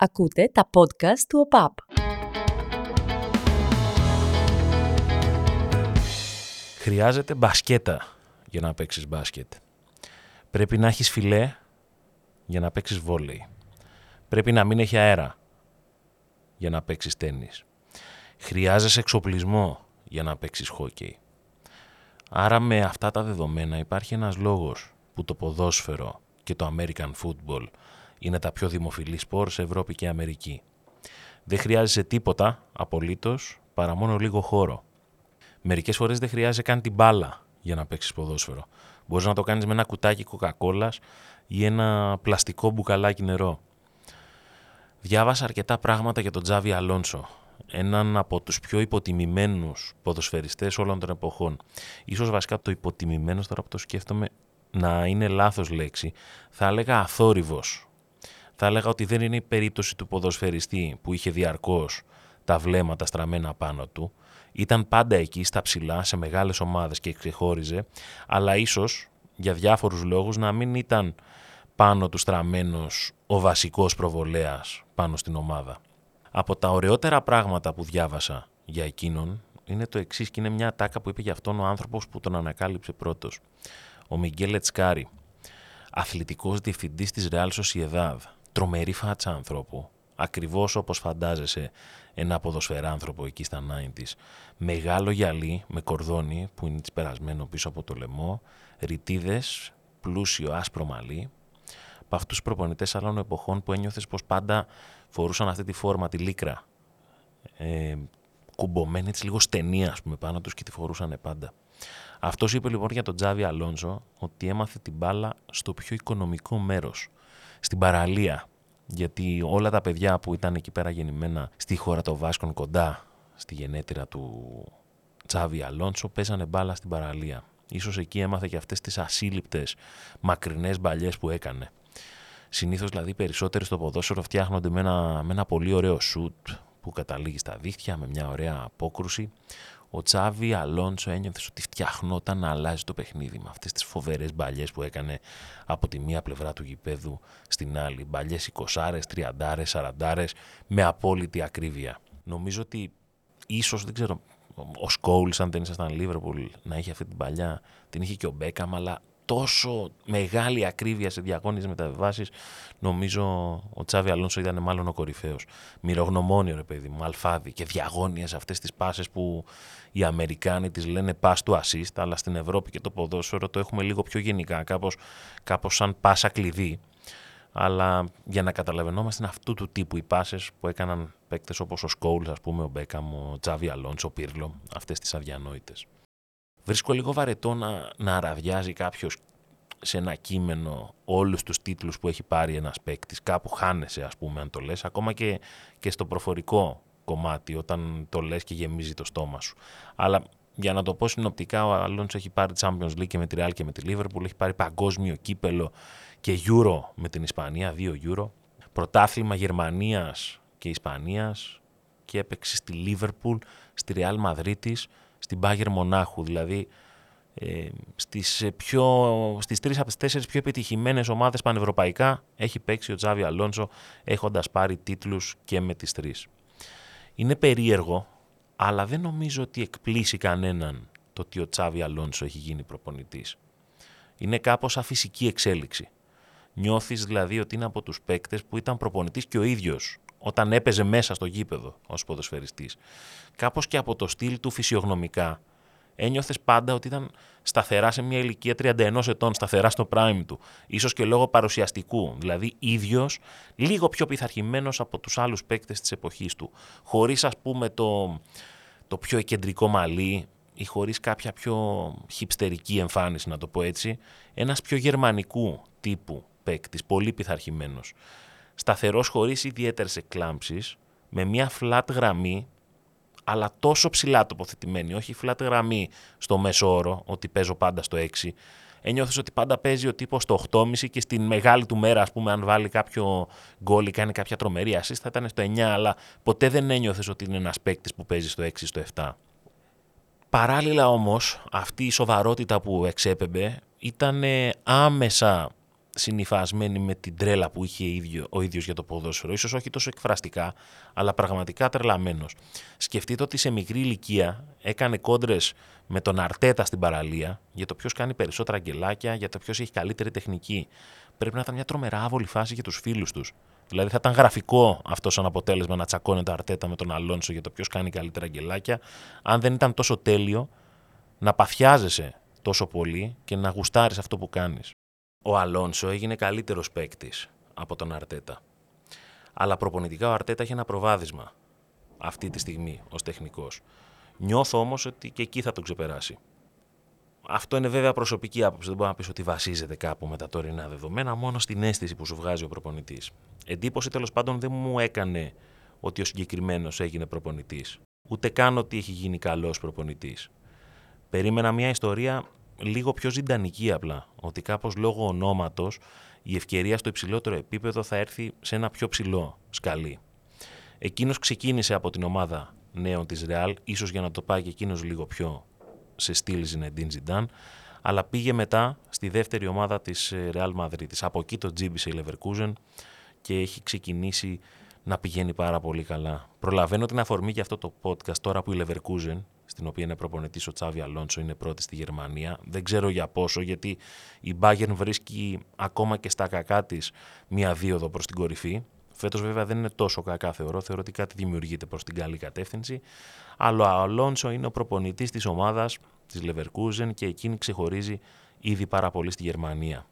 Ακούτε τα podcast του ΟΠΑΠ. Χρειάζεται μπασκέτα για να παίξεις μπάσκετ. Πρέπει να έχεις φιλέ για να παίξεις βόλεϊ. Πρέπει να μην έχει αέρα για να παίξεις τένις. Χρειάζεσαι εξοπλισμό για να παίξεις χόκεϊ. Άρα με αυτά τα δεδομένα υπάρχει ένας λόγος που το ποδόσφαιρο και το American Football είναι τα πιο δημοφιλή σπορ σε Ευρώπη και Αμερική. Δεν χρειάζεσαι τίποτα απολύτως παρά μόνο λίγο χώρο. Μερικές φορές δεν χρειάζεσαι καν την μπάλα για να παίξεις ποδόσφαιρο. Μπορείς να το κάνεις με ένα κουτάκι κοκακόλας ή ένα πλαστικό μπουκαλάκι νερό. Διάβασα αρκετά πράγματα για τον Τζάβι Αλόνσο, έναν από τους πιο υποτιμημένους ποδοσφαιριστές όλων των εποχών. Ίσως βασικά το υποτιμημένος, τώρα που το σκέφτομαι, να είναι λάθος λέξη. Θα έλεγα αθόρυβος. Θα έλεγα ότι δεν είναι η περίπτωση του ποδοσφαιριστή που είχε διαρκώς τα βλέμματα στραμμένα πάνω του. Ήταν πάντα εκεί στα ψηλά, σε μεγάλες ομάδες και ξεχώριζε, αλλά ίσως για διάφορους λόγους να μην ήταν πάνω του στραμμένος ο βασικός προβολέας πάνω στην ομάδα. Από τα ωραιότερα πράγματα που διάβασα για εκείνον είναι το εξής και είναι μια τάκα που είπε για αυτόν ο άνθρωπος που τον ανακάλυψε πρώτος. Ο Μιγγέλ Ετσκάρη, αθλητικός διευθυντής της Real Sociedad, τρομερή φάτσα ανθρώπου, ακριβώς όπως φαντάζεσαι ένα ποδοσφαιράνθρωπο εκεί στα 90's. Μεγάλο γυαλί με κορδόνι που είναι περασμένο πίσω από το λαιμό, ρητίδες, πλούσιο άσπρο μαλλί, από αυτούς τους προπονητές άλλων εποχών που ένιωθες πως πάντα φορούσαν αυτή τη φόρμα, τη λίκρα. Ε, κουμπωμένη έτσι λίγο στενή, ας πούμε, πάνω τους και τη φορούσαν πάντα. Αυτός είπε λοιπόν για τον Τζάβι Αλόνζο ότι έμαθε την μπάλα στο πιο οικονομικό μέρος, στην παραλία. Γιατί όλα τα παιδιά που ήταν εκεί πέρα γεννημένα στη χώρα των Βάσκων κοντά στη γενέτειρα του Τζάβι Αλόνσο παίζανε μπάλα στην παραλία. Ίσως εκεί έμαθε και αυτές τις ασύλληπτες μακρινές μπαλιές που έκανε. Συνήθως δηλαδή περισσότεροι στο ποδόσφαιρο φτιάχνονται με ένα, με ένα πολύ ωραίο σουτ που καταλήγει στα δίχτυα με μια ωραία απόκρουση. Ο Τσάβι Αλόνσο ένιωθες ότι φτιαχνόταν να αλλάζει το παιχνίδι με αυτές τις φοβερές μπαλιές που έκανε από τη μία πλευρά του γηπέδου στην άλλη. Μπαλιές 20, 30, 40 με απόλυτη ακρίβεια. Νομίζω ότι ίσως δεν ξέρω, ο Σκόουλ, αν δεν ήσασταν Λίβερπουλ, να είχε αυτή την παλιά, την είχε και ο Μπέκαμ, αλλά τόσο μεγάλη ακρίβεια σε διαγώνιες μεταβιβάσεις, νομίζω ο Τσάβι Αλόνσο ήταν μάλλον ο κορυφαίος. Μυρογνωμόνιο ρε παιδί μου, αλφάδι και διαγώνιες αυτές τις πάσες που οι Αμερικάνοι τις λένε pass to assist, αλλά στην Ευρώπη και το ποδόσφαιρο το έχουμε λίγο πιο γενικά, κάπως, κάπως σαν πάσα κλειδί. Αλλά για να καταλαβαίνόμαστε είναι αυτού του τύπου οι πάσες που έκαναν παίκτες όπως ο Σκόουλ, ας πούμε, ο Μπέκαμ, ο Τσάβι Αλόνσο, ο Πύρλο, αυτές τις αδιανόητες. Βρίσκω λίγο βαρετό να, να αραδιάζει κάποιος σε ένα κείμενο όλους τους τίτλους που έχει πάρει ένας παίκτη. Κάπου χάνεσαι ας πούμε αν το λες, ακόμα και, και στο προφορικό κομμάτι όταν το λες και γεμίζει το στόμα σου. Αλλά για να το πω συνοπτικά, ο Αλόνσο έχει πάρει Champions League και με τη Real και με τη Liverpool, έχει πάρει παγκόσμιο κύπελο και Euro με την Ισπανία, δύο Euro. Πρωτάθλημα Γερμανίας και Ισπανίας και έπαιξε στη Liverpool, στη Real Μαδρίτης, στην Bayern Μονάχου. Δηλαδή ε, στις, ε, πιο, στις τρεις από τις τέσσερις πιο επιτυχημένες ομάδες πανευρωπαϊκά έχει παίξει ο Τζάβι Αλόνσο έχοντας πάρει τίτλους και με τις τρεις. Είναι περίεργο, αλλά δεν νομίζω ότι εκπλήσει κανέναν το ότι ο Τσάβι Αλόνσο έχει γίνει προπονητής. Είναι κάπως αφυσική εξέλιξη. Νιώθεις δηλαδή ότι είναι από τους παίκτες που ήταν προπονητής και ο ίδιος όταν έπαιζε μέσα στο γήπεδο ως ποδοσφαιριστής. Κάπως και από το στυλ του φυσιογνωμικά ένιωθες πάντα ότι ήταν σταθερά σε μια ηλικία 31 ετών, σταθερά στο prime του. Ίσως και λόγω παρουσιαστικού, δηλαδή ίδιος, λίγο πιο πειθαρχημένος από τους άλλους παίκτες της εποχής του. Χωρίς ας πούμε το, το πιο κεντρικό μαλλί ή χωρίς κάποια πιο χυψτερική εμφάνιση να το πω έτσι, ένας πιο γερμανικού τύπου παίκτης, πολύ πειθαρχημένος. Σταθερός χωρίς ιδιαίτερες εκλάμψεις, με μια flat γραμμή αλλά τόσο ψηλά τοποθετημένη, όχι φλάτη γραμμή στο μέσο όρο, ότι παίζω πάντα στο 6. Ένιωθε ότι πάντα παίζει ο τύπος στο 8,5 και στην μεγάλη του μέρα, ας πούμε, αν βάλει κάποιο γκολ ή κάνει κάποια τρομερή assist, θα ήταν στο 9, αλλά ποτέ δεν ένιωθες ότι είναι ένας παίκτης που παίζει στο 6 ή στο 7. Παράλληλα όμως, αυτή η σοβαρότητα που εξέπεμπε ήταν άμεσα συνειφασμένη με την τρέλα που είχε ίδιο, ο ίδιος για το ποδόσφαιρο. Ίσως όχι τόσο εκφραστικά, αλλά πραγματικά τρελαμένος. Σκεφτείτε ότι σε μικρή ηλικία έκανε κόντρες με τον Αρτέτα στην παραλία για το ποιος κάνει περισσότερα αγγελάκια, για το ποιος έχει καλύτερη τεχνική. Πρέπει να ήταν μια τρομερά άβολη φάση για τους φίλους τους. Δηλαδή θα ήταν γραφικό αυτό σαν αποτέλεσμα να τσακώνεται ο Αρτέτα με τον Αλόνσο για το ποιος κάνει καλύτερα αγγελάκια, αν δεν ήταν τόσο τέλειο να παθιάζεσαι τόσο πολύ και να γουστάρεις αυτό που κάνεις. Ο Αλόνσο έγινε καλύτερος παίκτης από τον Αρτέτα. Αλλά προπονητικά ο Αρτέτα έχει ένα προβάδισμα αυτή τη στιγμή ως τεχνικός. Νιώθω όμως ότι και εκεί θα τον ξεπεράσει. Αυτό είναι βέβαια προσωπική άποψη. Δεν μπορεί να πεις ότι βασίζεται κάπου με τα τωρινά δεδομένα, μόνο στην αίσθηση που σου βγάζει ο προπονητής. Εντύπωση τέλος πάντων δεν μου έκανε ότι ο συγκεκριμένος έγινε προπονητής. Ούτε καν ότι έχει γίνει καλός προπονητής. Περίμενα μια ιστορία λίγο πιο ζυντανική απλά. Ότι κάπως λόγω ονόματος η ευκαιρία στο υψηλότερο επίπεδο θα έρθει σε ένα πιο ψηλό σκαλί. Εκείνος ξεκίνησε από την ομάδα νέων της Real, ίσως για να το πάει και εκείνος λίγο πιο σε στυλ Ζινεντίν Ζιντάν, αλλά πήγε μετά στη δεύτερη ομάδα της ε, Real Madrid. Από εκεί το τζίμπησε η Leverkusen και έχει ξεκινήσει να πηγαίνει πάρα πολύ καλά. Προλαβαίνω την αφορμή για αυτό το podcast τώρα που η Leverkusen στην οποία είναι προπονητής ο Τσάβι Αλόνσο, είναι πρώτη στη Γερμανία. Δεν ξέρω για πόσο, γιατί η Bayern βρίσκει ακόμα και στα κακά της μία δίωδο προς την κορυφή. Φέτος βέβαια δεν είναι τόσο κακά θεωρώ, θεωρώ ότι κάτι δημιουργείται προς την καλή κατεύθυνση. Αλλά ο Αλόνσο είναι ο προπονητής της ομάδας της Leverkusen και εκείνη ξεχωρίζει ήδη πάρα πολύ στη Γερμανία.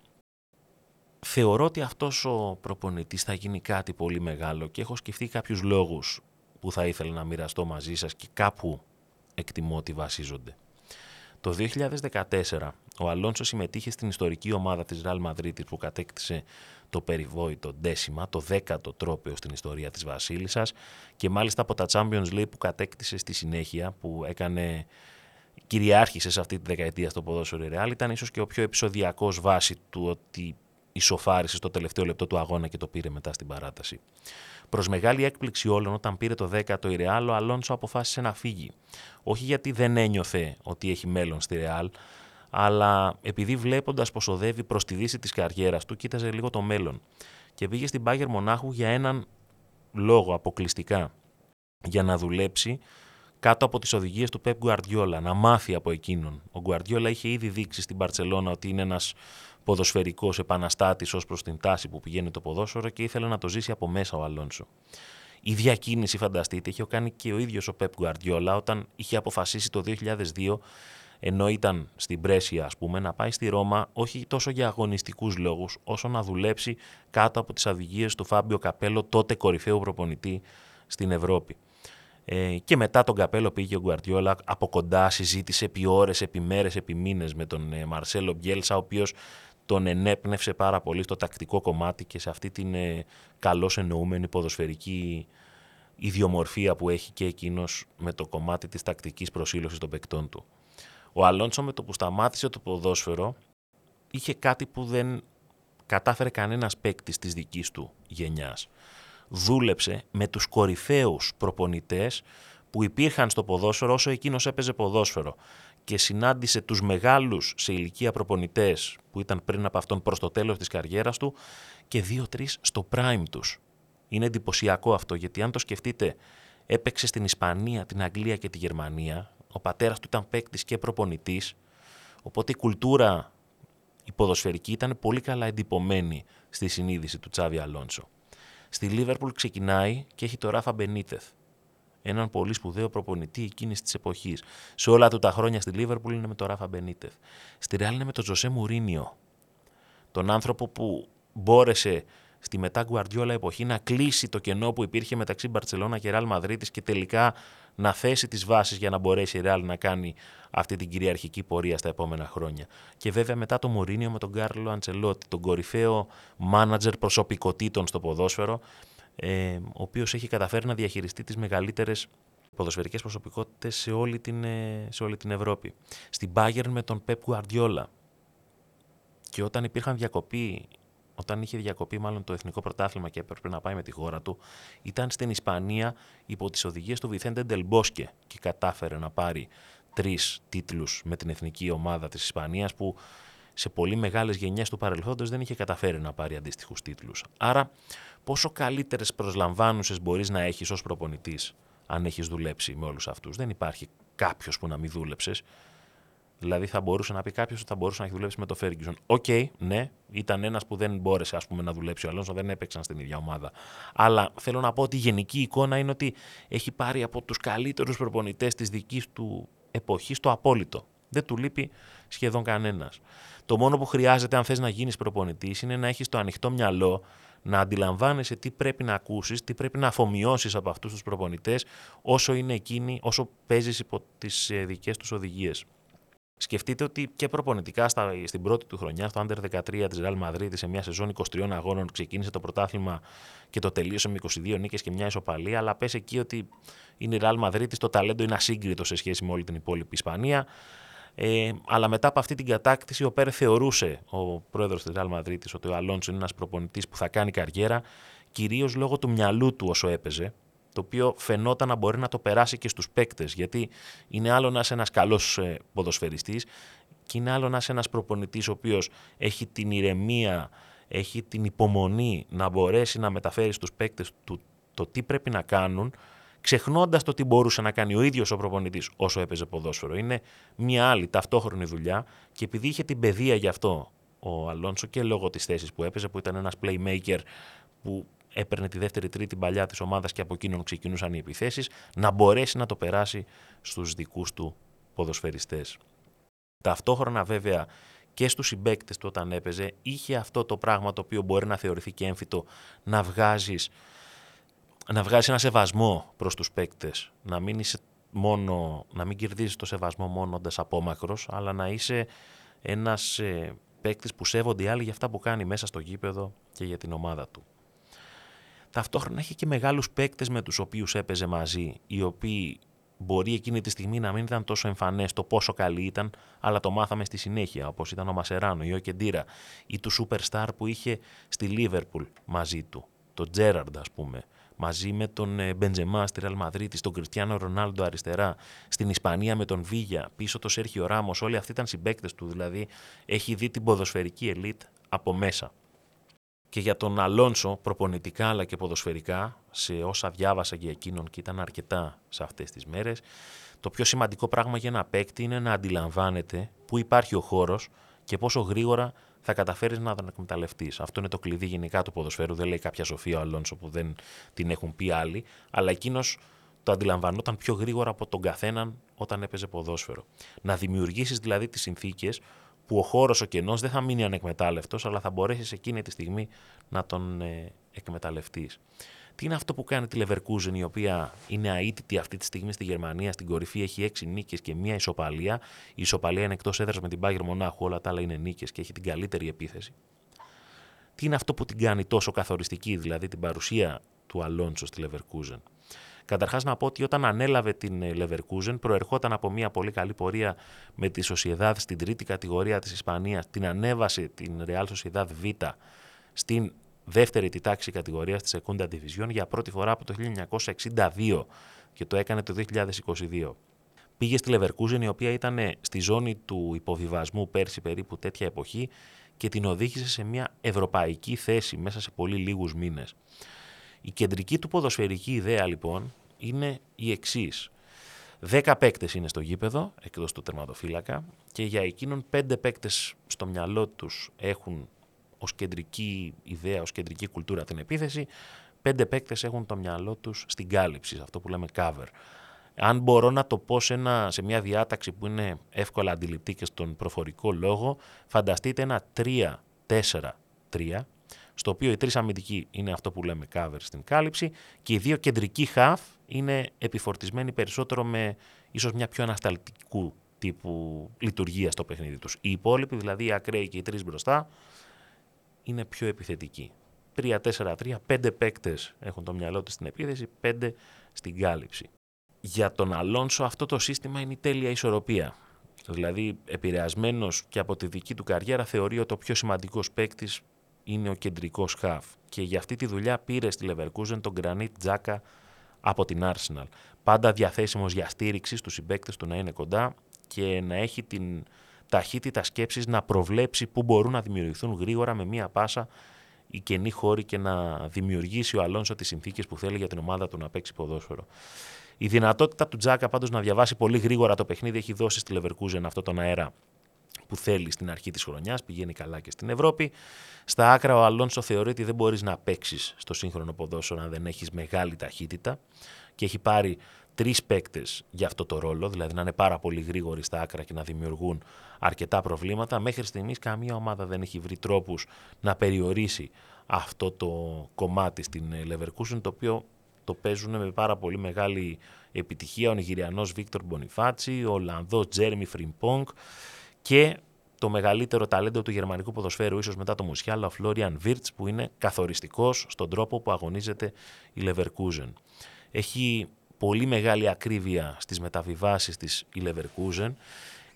Θεωρώ ότι αυτός ο προπονητής θα γίνει κάτι πολύ μεγάλο και έχω σκεφτεί κάποιους λόγους που θα ήθελα να μοιραστώ μαζί σας και κάπου εκτιμώ ότι βασίζονται. Το 2014 ο Αλόνσο συμμετείχε στην ιστορική ομάδα της Real Madrid που κατέκτησε το περιβόητο ντέσιμα, το δέκατο τρόπαιο στην ιστορία της Βασίλισσας και μάλιστα από τα Champions League που κατέκτησε στη συνέχεια που έκανε κυριάρχησε σε αυτή τη δεκαετία στο ποδόσφαιρο Real ήταν ίσως και ο πιο επεισοδιακός βάση του ότι ισοφάρισε στο τελευταίο λεπτό του αγώνα και το πήρε μετά στην παράταση. Προς μεγάλη έκπληξη όλων, όταν πήρε το 10ο η Ρεάλ, ο Αλόνσο αποφάσισε να φύγει. Όχι γιατί δεν ένιωθε ότι έχει μέλλον στη Ρεάλ, αλλά επειδή βλέποντας πως οδεύει προς τη δύση της καριέρας του, κοίταζε λίγο το μέλλον. Και πήγε στην Πάγερ Μονάχου για έναν λόγο αποκλειστικά. Για να δουλέψει κάτω από τις οδηγίες του Πεπ Γκουαρδιόλα, να μάθει από εκείνον. Ο Γκουαρδιόλα είχε ήδη δείξει στην Παρσελώνα ότι είναι ένας ποδοσφαιρικός επαναστάτης ως προς την τάση που πηγαίνει το ποδόσφαιρο και ήθελε να το ζήσει από μέσα ο Αλόνσο. Η διακίνηση, φανταστείτε, είχε κάνει και ο ίδιος ο Πεπ Γκουαρδιόλα όταν είχε αποφασίσει το 2002 ενώ ήταν στην Πρέσια, ας πούμε, να πάει στη Ρώμα όχι τόσο για αγωνιστικούς λόγους, όσο να δουλέψει κάτω από τις οδηγίε του Φάμπιο Καπέλο, τότε κορυφαίου προπονητή στην Ευρώπη. Ε, και μετά τον Καπέλο πήγε ο Γκουαρτιόλα από κοντά, συζήτησε επί ώρες, επί μέρες, επί μήνες με τον ε, Μαρσέλο Μπιέλσα, ο οποίος τον ενέπνευσε πάρα πολύ στο τακτικό κομμάτι και σε αυτή την ε, καλώς εννοούμενη ποδοσφαιρική ιδιομορφία που έχει και εκείνος με το κομμάτι της τακτικής προσήλωσης των παικτών του. Ο Αλόνσο με το που σταμάτησε το ποδόσφαιρο είχε κάτι που δεν κατάφερε κανένας παίκτη της δικής του γενιάς. Δούλεψε με τους κορυφαίους προπονητές που υπήρχαν στο ποδόσφαιρο όσο εκείνος έπαιζε ποδόσφαιρο και συνάντησε τους μεγάλους σε ηλικία προπονητές που ήταν πριν από αυτόν προς το τέλος της καριέρας του και δύο-τρεις στο prime τους. Είναι εντυπωσιακό αυτό γιατί αν το σκεφτείτε έπαιξε στην Ισπανία, την Αγγλία και τη Γερμανία. Ο πατέρας του ήταν παίκτης και προπονητής οπότε η κουλτούρα η ποδοσφαιρική ήταν πολύ καλά εντυπωμένη στη συνείδηση του Τσάβι Αλόνσο. Στη Λίβερπουλ ξεκινάει και έχει το Ράφα Μπενίτεθ έναν πολύ σπουδαίο προπονητή εκείνης της εποχής. Σε όλα του τα χρόνια στη Λίβερπουλ είναι με τον Ράφα Μπενίτεθ. Στη Ρεάλ είναι με τον Τζοσέ Μουρίνιο. Τον άνθρωπο που μπόρεσε στη μετά Γκουαρδιόλα εποχή να κλείσει το κενό που υπήρχε μεταξύ Μπαρσελόνα και Ρεάλ Μαδρίτης και τελικά να θέσει τις βάσεις για να μπορέσει η Ρεάλ να κάνει αυτή την κυριαρχική πορεία στα επόμενα χρόνια. Και βέβαια μετά το Μουρίνιο με τον Κάρλο Αντσελότη, τον κορυφαίο μάνατζερ προσωπικότητων στο ποδόσφαιρο, ε, ο οποίος έχει καταφέρει να διαχειριστεί τις μεγαλύτερες ποδοσφαιρικές προσωπικότητες σε όλη την, ε, σε όλη την Ευρώπη. Στην Bayern με τον Pep Guardiola. Και όταν υπήρχαν διακοπή, όταν είχε διακοπεί μάλλον το εθνικό πρωτάθλημα και έπρεπε να πάει με τη χώρα του, ήταν στην Ισπανία υπό τις οδηγίες του Βιθέντε Ντελμπόσκε και κατάφερε να πάρει τρεις τίτλους με την εθνική ομάδα της Ισπανίας που σε πολύ μεγάλες γενιές του παρελθόντος δεν είχε καταφέρει να πάρει αντίστοιχους τίτλους. Άρα, πόσο καλύτερες προσλαμβάνουσες μπορείς να έχεις ως προπονητής, αν έχεις δουλέψει με όλους αυτούς; Δεν υπάρχει κάποιος που να μην δούλεψες. Δηλαδή, θα μπορούσε να πει κάποιος ότι θα μπορούσε να έχει δουλέψει με το Ferguson. OK, okay, ναι, ήταν ένας που δεν μπόρεσε ας πούμε, να δουλέψει. Ο Αλόνσο δεν έπαιξαν στην ίδια ομάδα. Αλλά θέλω να πω ότι η γενική εικόνα είναι ότι έχει πάρει από τους καλύτερους προπονητές της δικής του εποχής το απόλυτο. Δεν του λείπει σχεδόν κανένας. Το μόνο που χρειάζεται, αν θες να γίνεις προπονητής, είναι να έχεις το ανοιχτό μυαλό, να αντιλαμβάνεσαι τι πρέπει να ακούσεις, τι πρέπει να αφομοιώσεις από αυτούς τους προπονητές, όσο είναι εκείνοι, όσο παίζεις υπό τις ε, δικές τους οδηγίες. Σκεφτείτε ότι και προπονητικά στα, στην πρώτη του χρονιά, στο Under 13 της Real Madrid, σε μια σεζόν 23 αγώνων, ξεκίνησε το πρωτάθλημα και το τελείωσε με 22 νίκες και μια ισοπαλία. Αλλά πες εκεί ότι είναι η Real Madrid, το ταλέντο είναι ασύγκριτο σε σχέση με όλη την υπόλοιπη Ισπανία. Ε, αλλά μετά από αυτή την κατάκτηση, ο Πέρε θεωρούσε, ο πρόεδρος της Real Madrid, ότι ο Αλόνσο είναι ένας προπονητής που θα κάνει καριέρα, κυρίως λόγω του μυαλού του όσο έπαιζε το οποίο φαινόταν να μπορεί να το περάσει και στους παίκτες, γιατί είναι άλλο να είσαι ένας καλός ε, ποδοσφαιριστής και είναι άλλο να είσαι ένας προπονητής ο οποίος έχει την ηρεμία, έχει την υπομονή να μπορέσει να μεταφέρει στους παίκτες του το τι πρέπει να κάνουν, ξεχνώντας το τι μπορούσε να κάνει ο ίδιος ο προπονητής όσο έπαιζε ποδόσφαιρο. Είναι μια άλλη ταυτόχρονη δουλειά και επειδή είχε την παιδεία γι' αυτό ο Αλόνσο και λόγω της θέσης που έπαιζε, που ήταν ένας playmaker που έπαιρνε τη δεύτερη-τρίτη παλιά της ομάδας και από εκείνον ξεκινούσαν οι επιθέσεις, να μπορέσει να το περάσει στους δικούς του ποδοσφαιριστές. Ταυτόχρονα βέβαια και στους συμπαίκτες του όταν έπαιζε είχε αυτό το πράγμα το οποίο μπορεί να θεωρηθεί και έμφυτο να βγάζεις, να βγάζεις ένα σεβασμό προς τους παίκτες, να μην, είσαι μόνο, να μην κερδίζεις το σεβασμό μόνο όντας απόμακρος, αλλά να είσαι ένας ε, παίκτης που σέβονται οι άλλοι για αυτά που κάνει μέσα στο γήπεδο και για την ομάδα του. Ταυτόχρονα έχει και μεγάλους παίκτες με τους οποίους έπαιζε μαζί, οι οποίοι μπορεί εκείνη τη στιγμή να μην ήταν τόσο εμφανές το πόσο καλή ήταν, αλλά το μάθαμε στη συνέχεια, όπως ήταν ο Μασεράνο ή ο Κεντήρα, ή του Superstar που είχε στη Λίβερπουλ μαζί του, τον Τζέραρντ, ας πούμε, μαζί με τον ε, Μπεντζεμά στη Ραλ Μαδρίτη, τον Κριστιανό Ρονάλντο αριστερά, στην Ισπανία με τον Βίγια, πίσω το Σέρχιο Ράμος, όλοι αυτοί ήταν συμπαίκτες του, δηλαδή έχει δει την ποδοσφαιρική ελίτ από μέσα. Και για τον Αλόνσο προπονητικά αλλά και ποδοσφαιρικά σε όσα διάβασα για εκείνον και ήταν αρκετά σε αυτές τις μέρες το πιο σημαντικό πράγμα για ένα παίκτη είναι να αντιλαμβάνεται που υπάρχει ο χώρος και πόσο γρήγορα θα καταφέρεις να τον εκμεταλλευτείς. Αυτό είναι το κλειδί γενικά του ποδοσφαίρου. Δεν λέει κάποια σοφία ο Αλόνσο που δεν την έχουν πει άλλοι, αλλά εκείνος το αντιλαμβανόταν πιο γρήγορα από τον καθέναν όταν έπαιζε ποδόσφαιρο. Να δημιουργήσεις δηλαδή τις συνθήκες που ο χώρος ο κενός δεν θα μείνει ανεκμετάλλευτος, αλλά θα μπορέσεις εκείνη τη στιγμή να τον ε, εκμεταλλευτείς. Τι είναι αυτό που κάνει τη Leverkusen, η οποία είναι αίτητη αυτή τη στιγμή στη Γερμανία, στην κορυφή, έχει 6 νίκες και μία ισοπαλία. Η ισοπαλία είναι εκτός έδρας με την Bayern Μονάχου, όλα τα άλλα είναι νίκες και έχει την καλύτερη επίθεση. Τι είναι αυτό που την κάνει τόσο καθοριστική, δηλαδή την παρουσία του Αλόνσο στη Leverkusen; Καταρχάς να πω ότι όταν ανέλαβε την ε, Leverkusen προερχόταν από μια πολύ καλή πορεία με τη Sociedad στην τρίτη κατηγορία της Ισπανίας, την ανέβασε την Real Sociedad Β στην δεύτερη τη τάξη κατηγορίας της Secunda Division για πρώτη φορά από το 1962 και το έκανε το 2022. Πήγε στη Leverkusen η οποία ήταν στη ζώνη του υποβιβασμού πέρσι περίπου τέτοια εποχή και την οδήγησε σε μια ευρωπαϊκή θέση μέσα σε πολύ λίγους μήνες. Η κεντρική του ποδοσφαιρική ιδέα λοιπόν είναι η εξής. Δέκα παίκτες είναι στο γήπεδο, εκτός του τερματοφύλακα, και για εκείνον πέντε παίκτες στο μυαλό τους έχουν ως κεντρική ιδέα, ως κεντρική κουλτούρα την επίθεση, πέντε παίκτες έχουν το μυαλό τους στην κάλυψη, αυτό που λέμε cover. Αν μπορώ να το πω σε, ένα, σε μια διάταξη που είναι εύκολα αντιληπτή και στον προφορικό λόγο, φανταστείτε ένα 3-4-3, στο οποίο οι τρεις αμυντικοί είναι αυτό που λέμε cover στην κάλυψη και οι δύο κεντρικοί half είναι επιφορτισμένοι περισσότερο με ίσως μια πιο ανασταλτικού τύπου λειτουργία στο παιχνίδι τους. Οι υπόλοιποι, δηλαδή οι ακραίοι και οι τρεις μπροστά, είναι πιο επιθετικοί. 3-4-3, πέντε παίκτες έχουν το μυαλό τους στην επίθεση, πέντε στην κάλυψη. Για τον Αλόνσο αυτό το σύστημα είναι η τέλεια ισορροπία. Δηλαδή, επηρεασμένος και από τη δική του καριέρα, θεωρεί ότι ο πιο σημαντικός παίκτης είναι ο κεντρικός χαφ. Και για αυτή τη δουλειά πήρε στη Leverkusen τον Granit Τζάκα από την Arsenal. Πάντα διαθέσιμος για στήριξη στους συμπαίκτες του να είναι κοντά και να έχει την, ταχύτητα σκέψης να προβλέψει πού μπορούν να δημιουργηθούν γρήγορα με μία πάσα η κενή χώρη και να δημιουργήσει ο Αλόνσο τις συνθήκες που θέλει για την ομάδα του να παίξει ποδόσφαιρο. Η δυνατότητα του Τζάκα πάντως να διαβάσει πολύ γρήγορα το παιχνίδι έχει δώσει στη Leverkusen αυτό τον αέρα που θέλει στην αρχή της χρονιάς, πηγαίνει καλά και στην Ευρώπη. Στα άκρα ο Αλόνσο θεωρεί ότι δεν μπορείς να παίξεις στο σύγχρονο ποδόσφαιρο αν δεν έχεις μεγάλη ταχύτητα και έχει πάρει τρεις παίκτες για αυτό το ρόλο, δηλαδή να είναι πάρα πολύ γρήγοροι στα άκρα και να δημιουργούν αρκετά προβλήματα. Μέχρι στιγμής καμία ομάδα δεν έχει βρει τρόπους να περιορίσει αυτό το κομμάτι στην Leverkusen, το οποίο το παίζουν με πάρα πολύ μεγάλη επιτυχία ο Νιγηριανός Βίκτορ Μπονιφάτσι, ο Ολλανδός Τζέρεμι Φρίμπονγκ και το μεγαλύτερο ταλέντο του γερμανικού ποδοσφαίρου, ίσως μετά το Μουσιάλα, ο Φλόριαν Βίρτς, που είναι καθοριστικός στον τρόπο που αγωνίζεται η Leverkusen. Έχει πολύ μεγάλη ακρίβεια στις μεταβιβάσεις της η Leverkusen,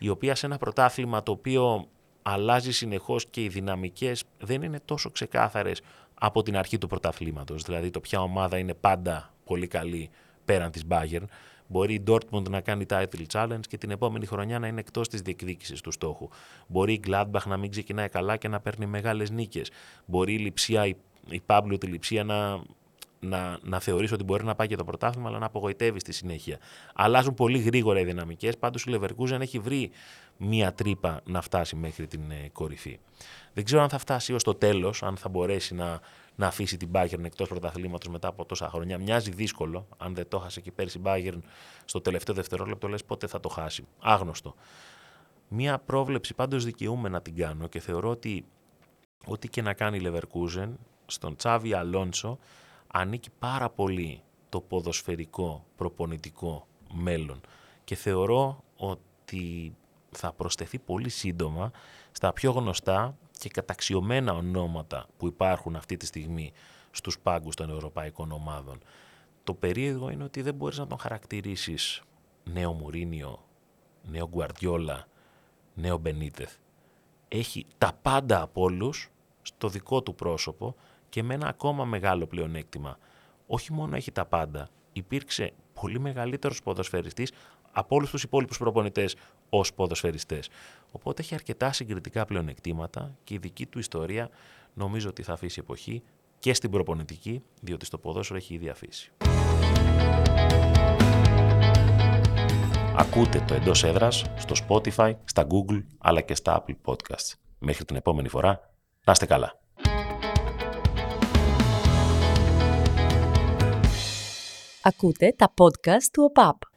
η οποία σε ένα πρωτάθλημα το οποίο αλλάζει συνεχώς και οι δυναμικές δεν είναι τόσο ξεκάθαρες από την αρχή του πρωταθλήματος. Δηλαδή το ποια ομάδα είναι πάντα πολύ καλή πέραν της Bayern. Μπορεί η Dortmund να κάνει title challenge και την επόμενη χρονιά να είναι εκτός της διεκδίκησης του στόχου. Μπορεί η Gladbach να μην ξεκινάει καλά και να παίρνει μεγάλες νίκες. Μπορεί η Λιψία, η, η Παύλου τη Λιψία να να, να θεωρήσει ότι μπορεί να πάει και το πρωτάθλημα, αλλά να απογοητεύει στη συνέχεια. Αλλάζουν πολύ γρήγορα οι δυναμικές. Πάντως η Leverkusen έχει βρει μία τρύπα να φτάσει μέχρι την ε, κορυφή. Δεν ξέρω αν θα φτάσει ως το τέλος, αν θα μπορέσει να, να αφήσει την Bayern εκτός πρωταθλήματος μετά από τόσα χρόνια. Μοιάζει δύσκολο. Αν δεν το χάσε και πέρσι η Bayern στο τελευταίο δευτερόλεπτο, λες πότε θα το χάσει. Άγνωστο. Μία πρόβλεψη πάντως δικαιούμαι να την κάνω και θεωρώ ότι ό,τι και να κάνει η Leverkusen στον Τσάβι Αλόνσο ανήκει πάρα πολύ το ποδοσφαιρικό προπονητικό μέλλον και θεωρώ ότι θα προσθεθεί πολύ σύντομα στα πιο γνωστά και καταξιωμένα ονόματα που υπάρχουν αυτή τη στιγμή στους πάγκους των ευρωπαϊκών ομάδων. Το περίεργο είναι ότι δεν μπορείς να τον χαρακτηρίσεις νέο Μουρίνιο, νέο Γκουαρδιόλα, νέο Μπενίτεθ. Έχει τα πάντα από όλους στο δικό του πρόσωπο και με ένα ακόμα μεγάλο πλεονέκτημα. Όχι μόνο έχει τα πάντα, υπήρξε πολύ μεγαλύτερος ποδοσφαιριστής από όλους τους υπόλοιπους προπονητές ως ποδοσφαιριστές. Οπότε έχει αρκετά συγκριτικά πλεονεκτήματα και η δική του ιστορία νομίζω ότι θα αφήσει εποχή και στην προπονητική, διότι στο ποδόσφαιρο έχει ήδη αφήσει. Ακούτε το εντός έδρας στο Spotify, στα Google αλλά και στα Apple Podcasts. Μέχρι την επόμενη φορά, να είστε καλά. Ακούτε τα podcast του ΟΠΑΠ.